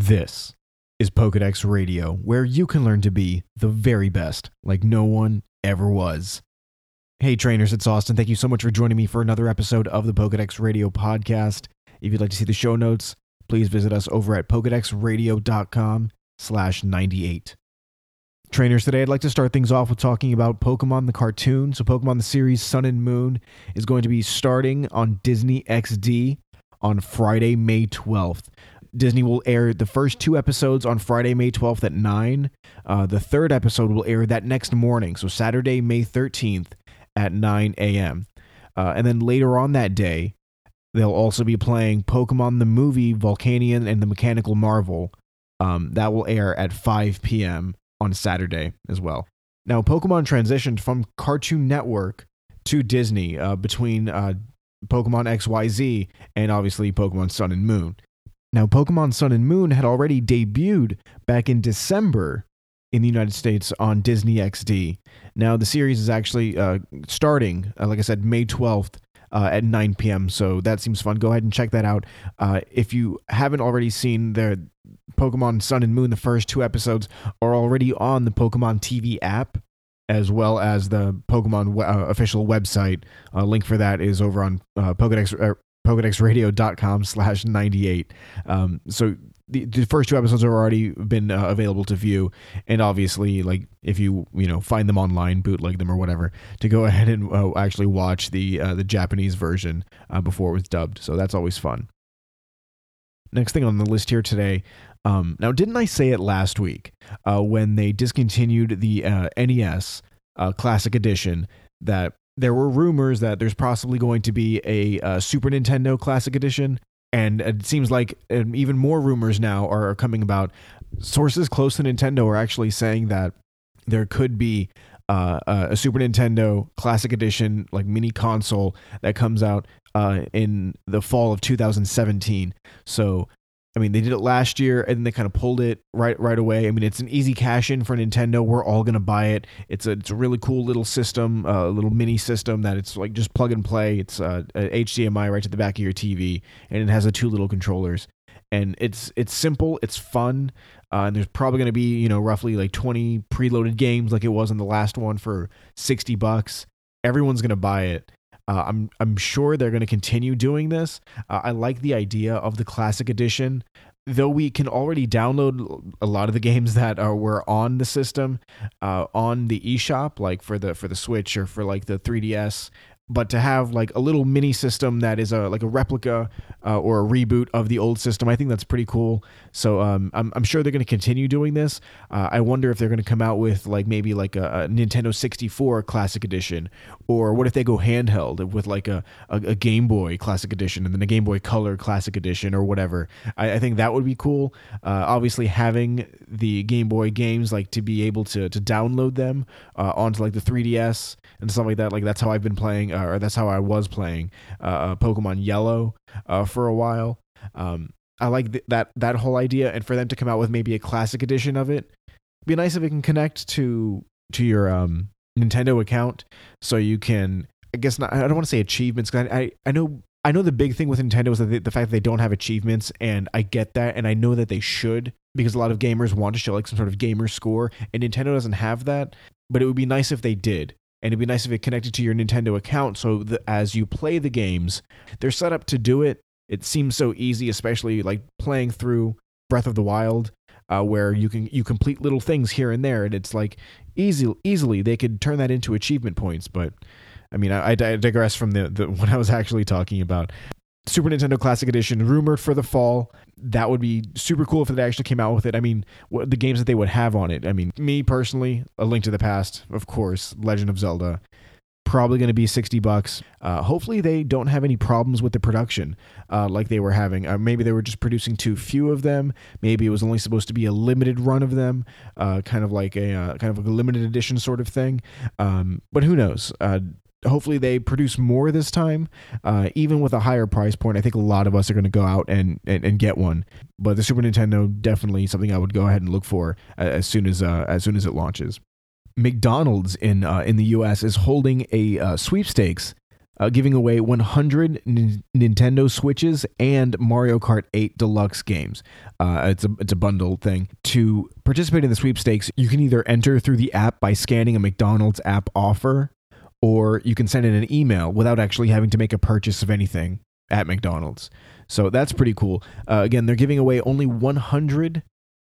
This is Pokedex Radio, where you can learn to be the very best, like no one ever was. Hey, trainers, it's Austin. Thank you so much for joining me for another episode of the Pokedex Radio podcast. If you'd like to see the show notes, please visit us over at pokedexradio.com slash 98. Trainers, today I'd like to start things off with talking about Pokemon the cartoon. So, Pokemon the series Sun and Moon is going to be starting on Disney XD on Friday, May 12th. Disney will air the first two episodes on Friday, May 12th at 9. Uh, the third episode will air that next morning, so Saturday, May 13th at 9 a.m. Uh, and then later on that day, they'll also be playing Pokemon the movie Volcanion and the Mechanical Marvel. Um, that will air at 5 p.m. on Saturday as well. Now, Pokemon transitioned from Cartoon Network to Disney uh, between uh, Pokemon XYZ and obviously Pokemon Sun and Moon. Now, Pokemon Sun and Moon had already debuted back in December in the United States on Disney XD. Now, the series is actually uh, starting, uh, like I said, May 12th uh, at 9 p.m. So that seems fun. Go ahead and check that out. Uh, if you haven't already seen the Pokemon Sun and Moon, the first two episodes are already on the Pokemon TV app. As well as the Pokemon uh, official website. Uh, link for that is over on Pokedex, pokedexradio.com slash 98 um, so the, the first two episodes have already been uh, available to view. And obviously like if you you know find them online bootleg them or whatever to go ahead and uh, actually watch the uh, the japanese version uh, before it was dubbed. So that's always fun. Next thing on the list here today um, now didn't i say it last week uh, when they discontinued the uh, nes classic edition that there were rumors that there's possibly going to be a, uh, Super Nintendo Classic Edition, and it seems like um, even more rumors now are coming about. Sources close to Nintendo are actually saying that there could be uh, a Super Nintendo Classic Edition like mini console that comes out uh, in the fall of 2017. So I mean, they did it last year and they kind of pulled it right right away. I mean, it's an easy cash in for Nintendo. We're all gonna buy it. It's a it's a really cool little system, a uh, little mini system that it's like just plug and play. It's uh, HDMI right to the back of your TV, and it has the two little controllers. And it's it's simple, it's fun, uh, and there's probably gonna be you know roughly like 20 preloaded games like it was in the last one for 60 bucks. Everyone's gonna buy it. Uh, I'm I'm sure they're going to continue doing this. Uh, I like the idea of the classic edition, though we can already download a lot of the games that are were on the system uh, on the eShop, like for the for the Switch or for like the 3DS but to have like a little mini system that is a like a replica uh, or a reboot of the old system, I think that's pretty cool. So um, I'm I'm sure they're going to continue doing this. Uh, I wonder if they're going to come out with like maybe like a, a, Nintendo 64 Classic Edition, or what if they go handheld with like a, a, a Game Boy Classic Edition and then a Game Boy Color Classic Edition or whatever. I, I think that would be cool. Uh, obviously, having the Game Boy games like to be able to to download them uh, onto like the 3DS and stuff like that. Like that's how I've been playing, uh, or that's how I was playing uh, Pokemon Yellow uh, for a while. Um, I like th- that that whole idea, and for them to come out with maybe a classic edition of it, be nice if it can connect to to your um, Nintendo account, so you can. I guess not. I don't want to say achievements because I, I I know I know the big thing with Nintendo is that they, the fact that they don't have achievements, and I get that, and I know that they should because a lot of gamers want to show like some sort of gamer score, and Nintendo doesn't have that. But it would be nice if they did and it'd be nice if it connected to your Nintendo account so as you play the games, they're set up to do it. It seems so easy, especially like playing through Breath of the Wild, uh, where you can you complete little things here and there, and it's like easy easily they could turn that into achievement points. But I mean, I, I digress from the, the what I was actually talking about. Super Nintendo Classic Edition rumored for the fall. That would be super cool if they actually came out with it. I mean, the games that they would have on it. I mean, me personally, A Link to the Past, of course, Legend of Zelda, probably going to be 60 bucks. Uh, hopefully they don't have any problems with the production uh, like they were having. Uh, maybe they were just producing too few of them. Maybe it was only supposed to be a limited run of them, uh, kind of like a uh, kind of a limited edition sort of thing. Um, but who knows? Uh, hopefully they produce more this time uh, even with a higher price point i think a lot of us are going to go out and, and, and, get one but the super nintendo definitely something i would go ahead and look for as soon as uh, as soon as it launches mcdonald's in uh, in the us is holding a uh, sweepstakes uh, giving away 100 N- Nintendo Switches and Mario Kart 8 Deluxe games. Uh, it's a it's a bundle thing. To participate in the sweepstakes, you can either enter through the app by scanning a McDonald's app offer, or you can send in an email without actually having to make a purchase of anything at McDonald's. So that's pretty cool. Uh, again, they're giving away only 100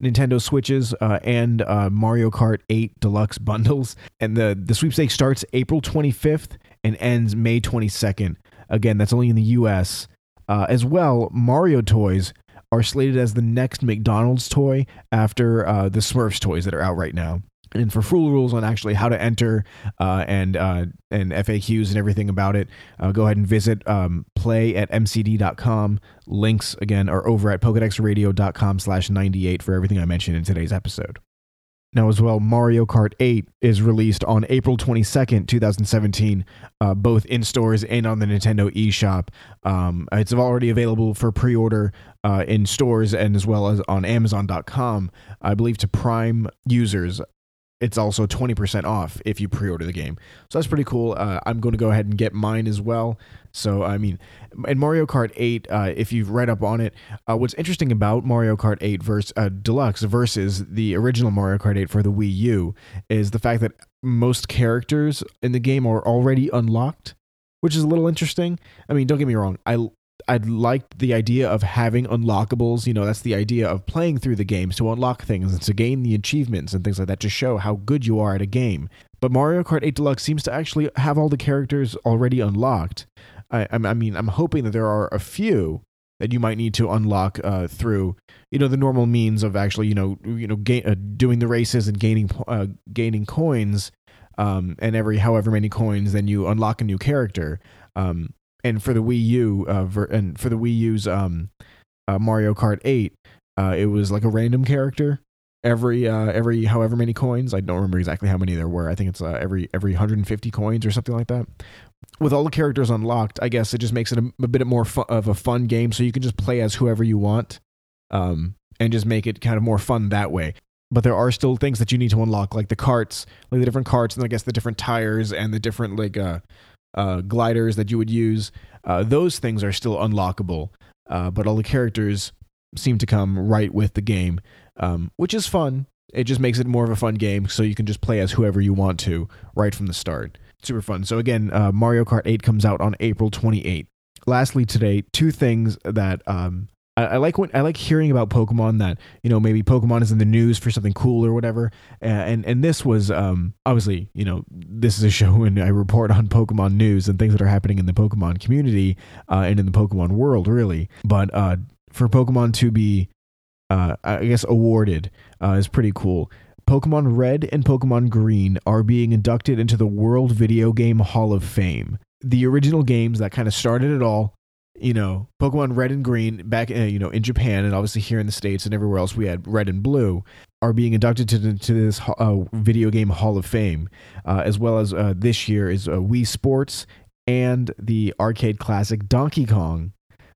Nintendo Switches uh, and uh, Mario Kart 8 Deluxe bundles. And the, the sweepstakes starts April 25th and ends May 22nd. Again, that's only in the US. Uh, as well, Mario toys are slated as the next McDonald's toy after uh, the Smurfs toys that are out right now and for full rules on actually how to enter uh, and uh, and FAQs and everything about it, uh, go ahead and visit um, play at mcd.com. Links again are over at pokedexradio.com slash 98 for everything I mentioned in today's episode. Now, as well, Mario Kart 8 is released on April 22nd, 2017, uh, both in stores and on the Nintendo eShop. Um, it's already available for pre order uh, in stores and as well as on Amazon.com, I believe, to Prime users it's also 20% off if you pre-order the game. So that's pretty cool. Uh, I'm going to go ahead and get mine as well. So I mean, in Mario Kart 8, uh, if you've read up on it, uh, what's interesting about Mario Kart 8 versus uh, Deluxe versus the original Mario Kart 8 for the Wii U is the fact that most characters in the game are already unlocked, which is a little interesting. I mean, don't get me wrong, I I liked the idea of having unlockables. You know, that's the idea of playing through the games to unlock things and to gain the achievements and things like that to show how good you are at a game. But Mario Kart 8 Deluxe seems to actually have all the characters already unlocked. I, I mean, I'm hoping that there are a few that you might need to unlock uh, through, you know, the normal means of actually, you know, you know, ga- uh, doing the races and gaining uh, gaining coins. Um, and every however many coins, then you unlock a new character. Um, and for the Wii U, uh, ver- and for the Wii U's um, uh, Mario Kart 8, uh, it was like a random character every uh, every however many coins. I don't remember exactly how many there were. I think it's uh, every every 150 coins or something like that. With all the characters unlocked, I guess it just makes it a, a bit more fu- of a fun game. So you can just play as whoever you want, um, and just make it kind of more fun that way. But there are still things that you need to unlock, like the carts, like the different carts, and I guess the different tires and the different like uh, uh, gliders that you would use. Uh, those things are still unlockable, uh, but all the characters seem to come right with the game, um, which is fun. It just makes it more of a fun game, so you can just play as whoever you want to right from the start. Super fun. So again, uh, Mario Kart 8 comes out on April 28th. Lastly, today, two things that um, I, I, like when I like hearing about Pokemon that you know maybe Pokemon is in the news for something cool or whatever. And and this was um, obviously you know this is a show and I report on Pokemon news and things that are happening in the Pokemon community uh, and in the Pokemon world really. But uh, for Pokemon to be uh, I guess awarded uh, is pretty cool. Pokemon Red and Pokemon Green are being inducted into the World Video Game Hall of Fame. The original games that kind of started it all you know, Pokemon Red and Green back, uh, you know, in Japan and obviously here in the states and everywhere else, we had Red and Blue are being inducted to, to this uh, video game Hall of Fame, uh, as well as uh, this year is uh, Wii Sports and the arcade classic Donkey Kong.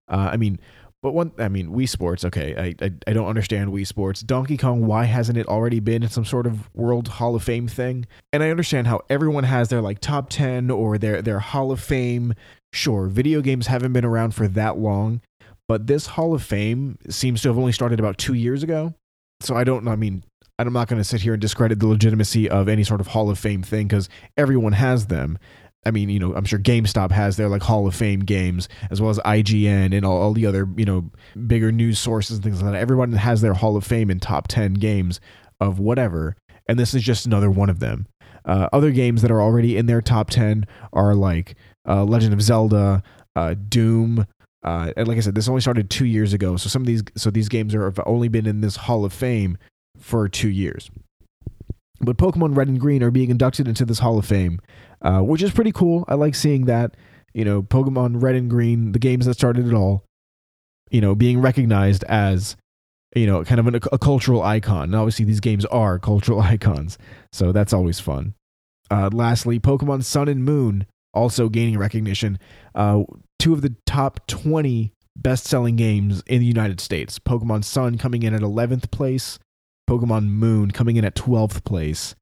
Uh, I mean, but one, I mean, Wii Sports. Okay, I, I, I don't understand Wii Sports. Donkey Kong. Why hasn't it already been in some sort of World Hall of Fame thing? And I understand how everyone has their like top ten or their their Hall of Fame Sure, video games haven't been around for that long, but this Hall of Fame seems to have only started about two years ago. So I don't, I mean, I'm not going to sit here and discredit the legitimacy of any sort of Hall of Fame thing because everyone has them. I mean, you know, I'm sure GameStop has their like Hall of Fame games, as well as IGN and all, all the other, you know, bigger news sources and things like that. Everyone has their Hall of Fame in top 10 games of whatever. And this is just another one of them. Uh, other games that are already in their top 10 are like uh, Legend of Zelda, uh, Doom. Uh, and like I said, this only started two years ago. So some of these, so these games are have only been in this Hall of Fame for two years. But Pokemon Red and Green are being inducted into this Hall of Fame, uh, which is pretty cool. I like seeing that. You know, Pokemon Red and Green, the games that started it all, you know, being recognized as, you know, kind of an, a cultural icon. And obviously, these games are cultural icons, so that's always fun. Uh, lastly, Pokemon Sun and Moon also gaining recognition. Uh, two of the top 20 best selling games in the United States Pokemon Sun coming in at 11th place, Pokemon Moon coming in at 12th place.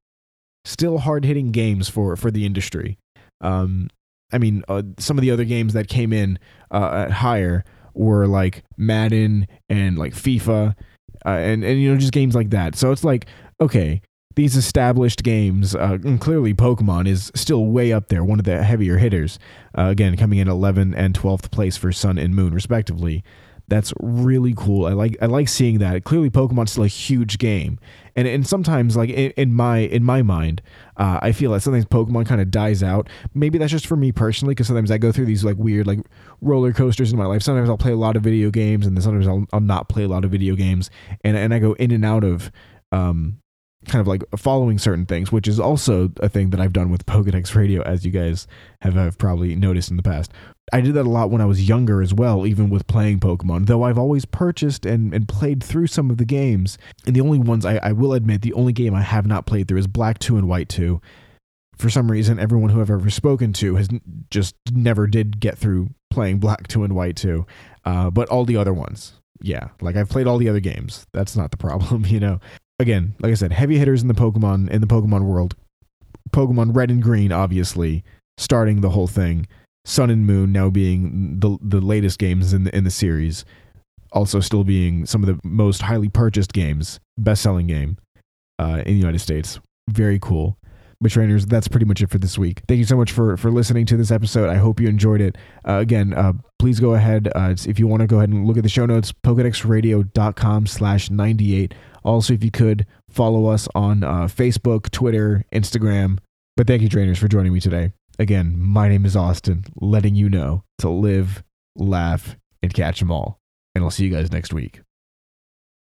Still hard hitting games for, for the industry. Um, I mean, uh, some of the other games that came in uh, at higher were like Madden and like FIFA, uh, and and you know just games like that. So it's like okay, these established games, uh, and clearly Pokemon is still way up there, one of the heavier hitters. Uh, again, coming in 11 and 12th place for Sun and Moon, respectively. That's really cool. I like I like seeing that. Clearly, Pokemon's still a huge game, and and sometimes like in, in my in my mind, uh, I feel that sometimes Pokemon kind of dies out. Maybe that's just for me personally, because sometimes I go through these like weird like roller coasters in my life. Sometimes I'll play a lot of video games, and then sometimes I'll, I'll not play a lot of video games, and and I go in and out of um kind of like following certain things, which is also a thing that I've done with Pokedex Radio, as you guys have, have probably noticed in the past. I did that a lot when I was younger as well, even with playing Pokemon, though I've always purchased and, and played through some of the games. And the only ones I, I will admit, the only game I have not played through is Black 2 and White 2. For some reason, everyone who I've ever spoken to has just never did get through playing Black 2 and White 2. Uh, but all the other ones, yeah, like I've played all the other games. That's not the problem, you know again, like I said, heavy hitters in the Pokemon in the Pokemon world. Pokemon Red and Green, obviously, starting the whole thing. Sun and Moon now being the the latest games in the, in the series, also still being some of the most highly purchased games, best selling game uh, in the United States. Very cool. But trainers, that's pretty much it for this week. Thank you so much for for listening to this episode. I hope you enjoyed it. Uh, again, uh, please go ahead uh, if you want to go ahead and look at the show notes. Pokedexradio.com slash 98 also, if you could follow us on uh, Facebook, Twitter, Instagram. But thank you, trainers, for joining me today. Again, my name is Austin, letting you know to live, laugh, and catch them all. And I'll see you guys next week.